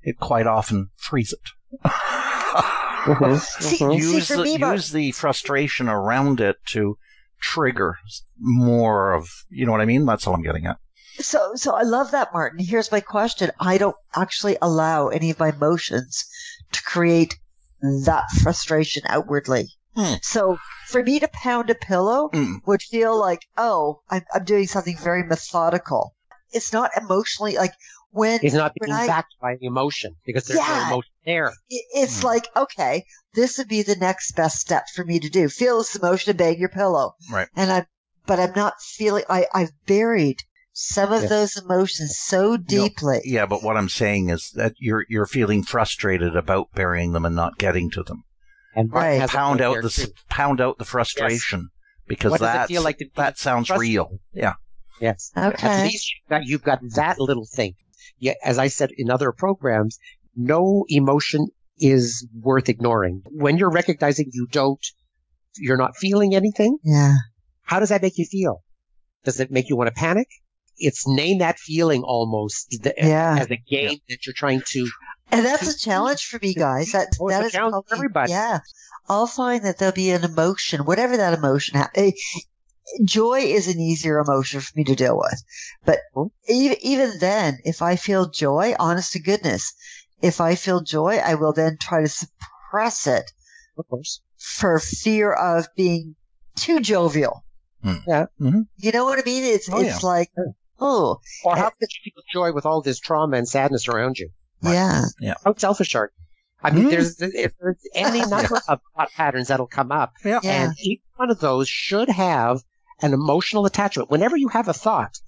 S4: It quite often frees it.
S5: Mhm,
S6: See-
S5: mhm.
S6: see,
S4: use
S6: for
S4: the,
S6: me,
S4: use the frustration around it to trigger more of you know what I mean. That's all I'm getting at.
S6: So, so I love that, Martin. Here's my question. I don't actually allow any of my emotions to create that frustration outwardly.
S4: Hmm.
S6: So for me to pound a pillow
S4: Mm.
S6: would feel like, oh, I'm, I'm doing something very methodical. It's not emotionally like when
S5: He's not being
S6: I-
S5: backed by emotion because there's
S6: Yeah.
S5: no emotion there.
S6: it- it's
S4: Hmm.
S6: like, okay, this would be the next best step for me to do. Feel this emotion and bang your pillow.
S4: Right.
S6: And I, but I'm not feeling, I, I've buried some of
S5: Yeah.
S6: those emotions so deeply.
S4: Yeah, but what I'm saying is that you're you're feeling frustrated about burying them and not getting to them.
S5: And Martin
S6: Right.
S4: Pound out the
S5: too.
S4: pound out the frustration because
S5: What
S4: that's,
S5: feel like to be
S4: that sounds real. Yeah.
S5: Yes.
S6: Okay.
S5: At least you've got, you've got that little thing. Yeah, as I said in other programs, no emotion is worth ignoring. When you're recognizing you don't, you're not feeling anything,
S6: Yeah.
S5: how does that make you feel? Does it make you want to panic? It's name that feeling almost the,
S6: Yeah.
S5: as a game that you're trying to.
S6: And that's a challenge for me, guys. That,
S5: Oh,
S6: that
S5: a challenge for
S6: probably-
S5: everybody.
S6: Yeah. I'll find that there'll be an emotion, whatever that emotion ha- eh, Joy is an easier emotion for me to deal with. But even, even then, if I feel joy, honest to goodness, if I feel joy, I will then try to suppress it
S5: Of course.
S6: for fear of being too jovial.
S4: Hmm.
S5: Yeah.
S4: Mhm.
S6: You know what I mean? It's,
S4: Oh,
S6: it's like, oh,
S5: Or how
S6: Uh,
S5: could you feel joy with all this trauma and sadness around you?
S6: yeah. Yeah.
S5: How selfish are you? I mean,
S4: Hmm.
S5: there's, if there's any number of thought patterns that'll come up,
S4: Yeah.
S6: Yeah.
S5: and each one of those should have an emotional attachment. Whenever you have a thought,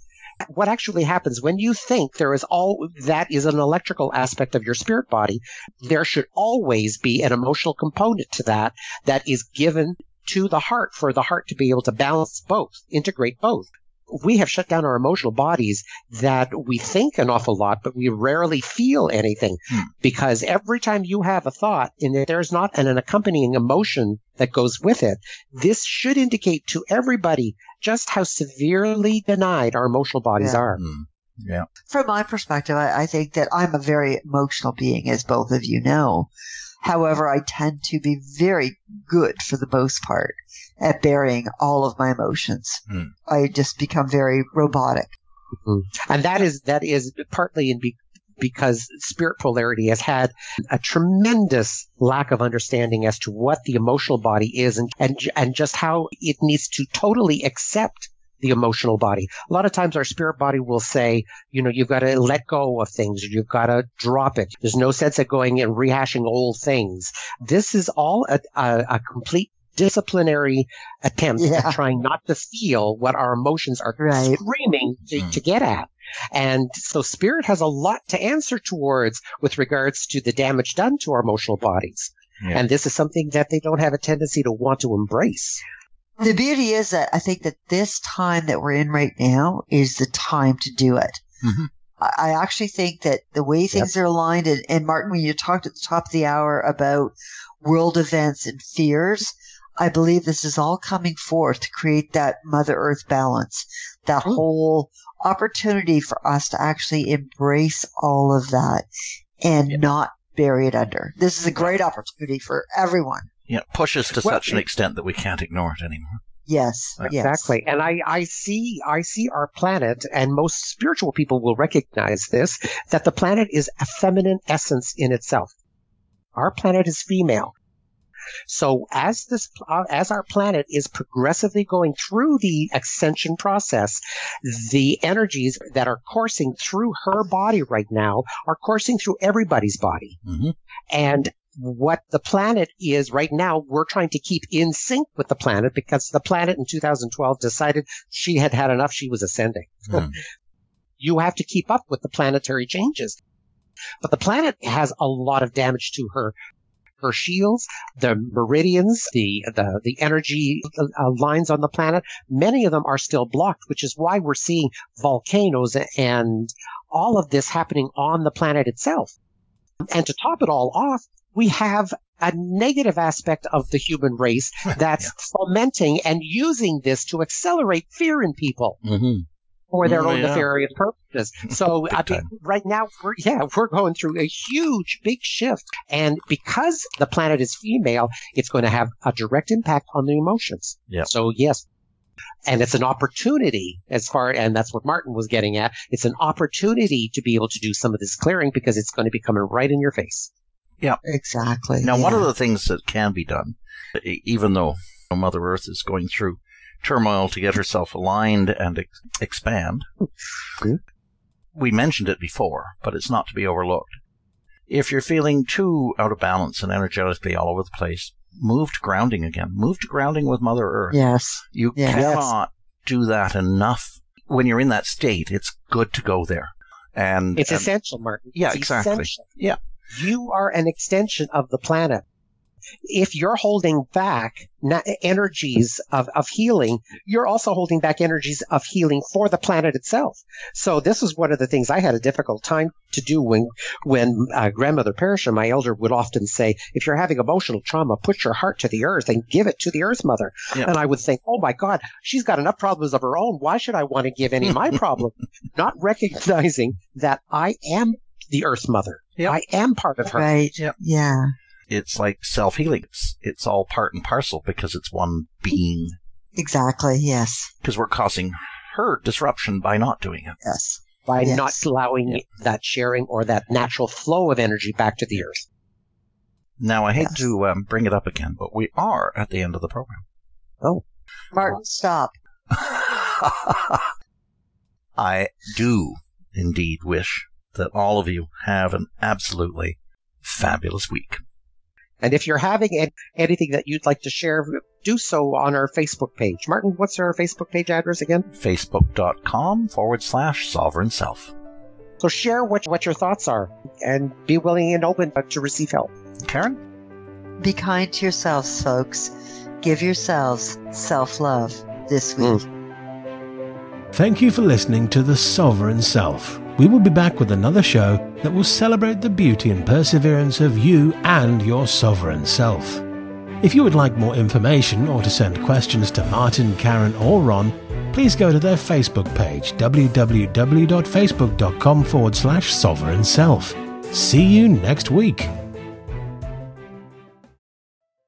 S5: what actually happens when you think there is all that is an electrical aspect of your spirit body, there should always be an emotional component to that that is given to the heart for the heart to be able to balance both, integrate both. We have shut down our emotional bodies that we think an awful lot, but we rarely feel anything
S4: Hmm.
S5: because every time you have a thought and there's not an, an accompanying emotion that goes with it, this should indicate to everybody just how severely denied our emotional bodies
S6: Yeah.
S5: are.
S4: Mm. Yeah.
S6: from my perspective, I, I think that I'm a very emotional being, as both of you know. However, I tend to be very good for the most part at burying all of my emotions.
S4: Hmm.
S6: I just become very robotic.
S5: And that is that is partly in be, because spirit polarity has had a tremendous lack of understanding as to what the emotional body is and and and just how it needs to totally accept the emotional body. A lot of times our spirit body will say, you know, you've got to let go of things, you've got to drop it. There's no sense of going and rehashing old things. This is all a, a, a complete disciplinary attempt
S6: Yeah.
S5: at trying not to feel what our emotions are
S6: Right.
S5: screaming to,
S4: Mm.
S5: to get at. And so spirit has a lot to answer towards with regards to the damage done to our emotional bodies.
S4: Yeah.
S5: And this is something that they don't have a tendency to want to embrace.
S6: The beauty is that I think that this time that we're in right now is the time to do it.
S4: Mhm.
S6: I actually think that the way things are aligned, and, and Martin, when you talked at the top of the hour about world events and fears, I believe this is all coming forth to create that Mother Earth balance, that
S5: Ooh.
S6: whole opportunity for us to actually embrace all of that and
S4: Yeah.
S6: not bury it under. This is a great opportunity for everyone.
S4: Yeah, pushes to
S5: Well,
S4: such an extent that we can't ignore it anymore.
S6: Yes,
S4: Right.
S6: yes.
S5: Exactly. And I, I see, I see our planet and most spiritual people will recognize this, that the planet is a feminine essence in itself. Our planet is female. So as this, uh, as our planet is progressively going through the ascension process, the energies that are coursing through her body right now are coursing through everybody's body.
S4: hmm
S5: And what the planet is right now, we're trying to keep in sync with the planet because the planet in 2012 decided she had had enough. She was ascending.
S4: Hmm.
S5: You have to keep up with the planetary changes. But the planet has a lot of damage to her. Her shields, the meridians, the, the, the energy uh, lines on the planet, many of them are still blocked, which is why we're seeing volcanoes and all of this happening on the planet itself. And to top it all off, we have a negative aspect of the human race that's fomenting and using this to accelerate fear in people
S4: hmm
S5: for their
S4: Mm,
S5: own
S4: yeah.
S5: nefarious purposes. So I mean, right now, we're, yeah, we're going through a huge, big shift. And because the planet is female, it's going to have a direct impact on the emotions.
S4: Yep.
S5: So yes. And it's an opportunity as far, and that's what Martin was getting at. It's an opportunity to be able to do some of this clearing because it's going to be coming right in your face.
S6: Exactly.
S4: Now, one of the things that can be done, even though Mother Earth is going through turmoil to get herself aligned and ex- expand, we mentioned it before, but it's not to be overlooked. If you're feeling too out of balance and energetically all over the place, move to grounding again. Move to grounding with Mother Earth.
S6: Yes.
S4: You
S6: Yes.
S4: cannot do that enough. When you're in that state, it's good to go there. And,
S5: It's
S4: and-
S5: essential, Martin.
S4: Yeah,
S5: It's
S4: exactly.
S5: essential.
S4: Yeah.
S5: You are an extension of the planet. If you're holding back energies of, of healing, you're also holding back energies of healing for the planet itself. So this is one of the things I had a difficult time to do when, when uh, grandmother Perisha, my elder, would often say, if you're having emotional trauma, put your heart to the earth and give it to the earth mother.
S4: Yeah.
S5: And I would think, oh my God, she's got enough problems of her own. Why should I want to give any of my problem? Not recognizing that I am the earth mother.
S4: Yep.
S5: I am part of her.
S6: Right.
S4: Yep.
S6: Yeah.
S4: it's like self healing. It's, it's all part and parcel because it's one being.
S6: Exactly. Yes.
S4: Because we're causing her disruption by not doing it.
S6: Yes.
S5: by
S6: Yes.
S5: not allowing
S4: Yeah.
S5: that sharing or that natural flow of energy back to the earth.
S4: Now, I hate
S6: Yes.
S4: to um, bring it up again, but we are at the end of the program. Oh.
S6: Martin, stop.
S4: I do indeed wish that all of you have an absolutely fabulous week.
S5: And if you're having an- anything that you'd like to share, do so on our Facebook page. Martin, what's our Facebook page address again?
S4: Facebook.com forward slash sovereign self.
S5: So share what, what your thoughts are and be willing and open to receive help.
S4: Karen?
S6: Be kind to yourselves, folks. Give yourselves self love this week. Mm.
S3: Thank you for listening to The Sovereign Self. We will be back with another show that will celebrate the beauty and perseverance of you and your sovereign self. If you would like more information or to send questions to Martin, Karen, or Ron, please go to their Facebook page www.facebook.com forward slash sovereign self. See you next week.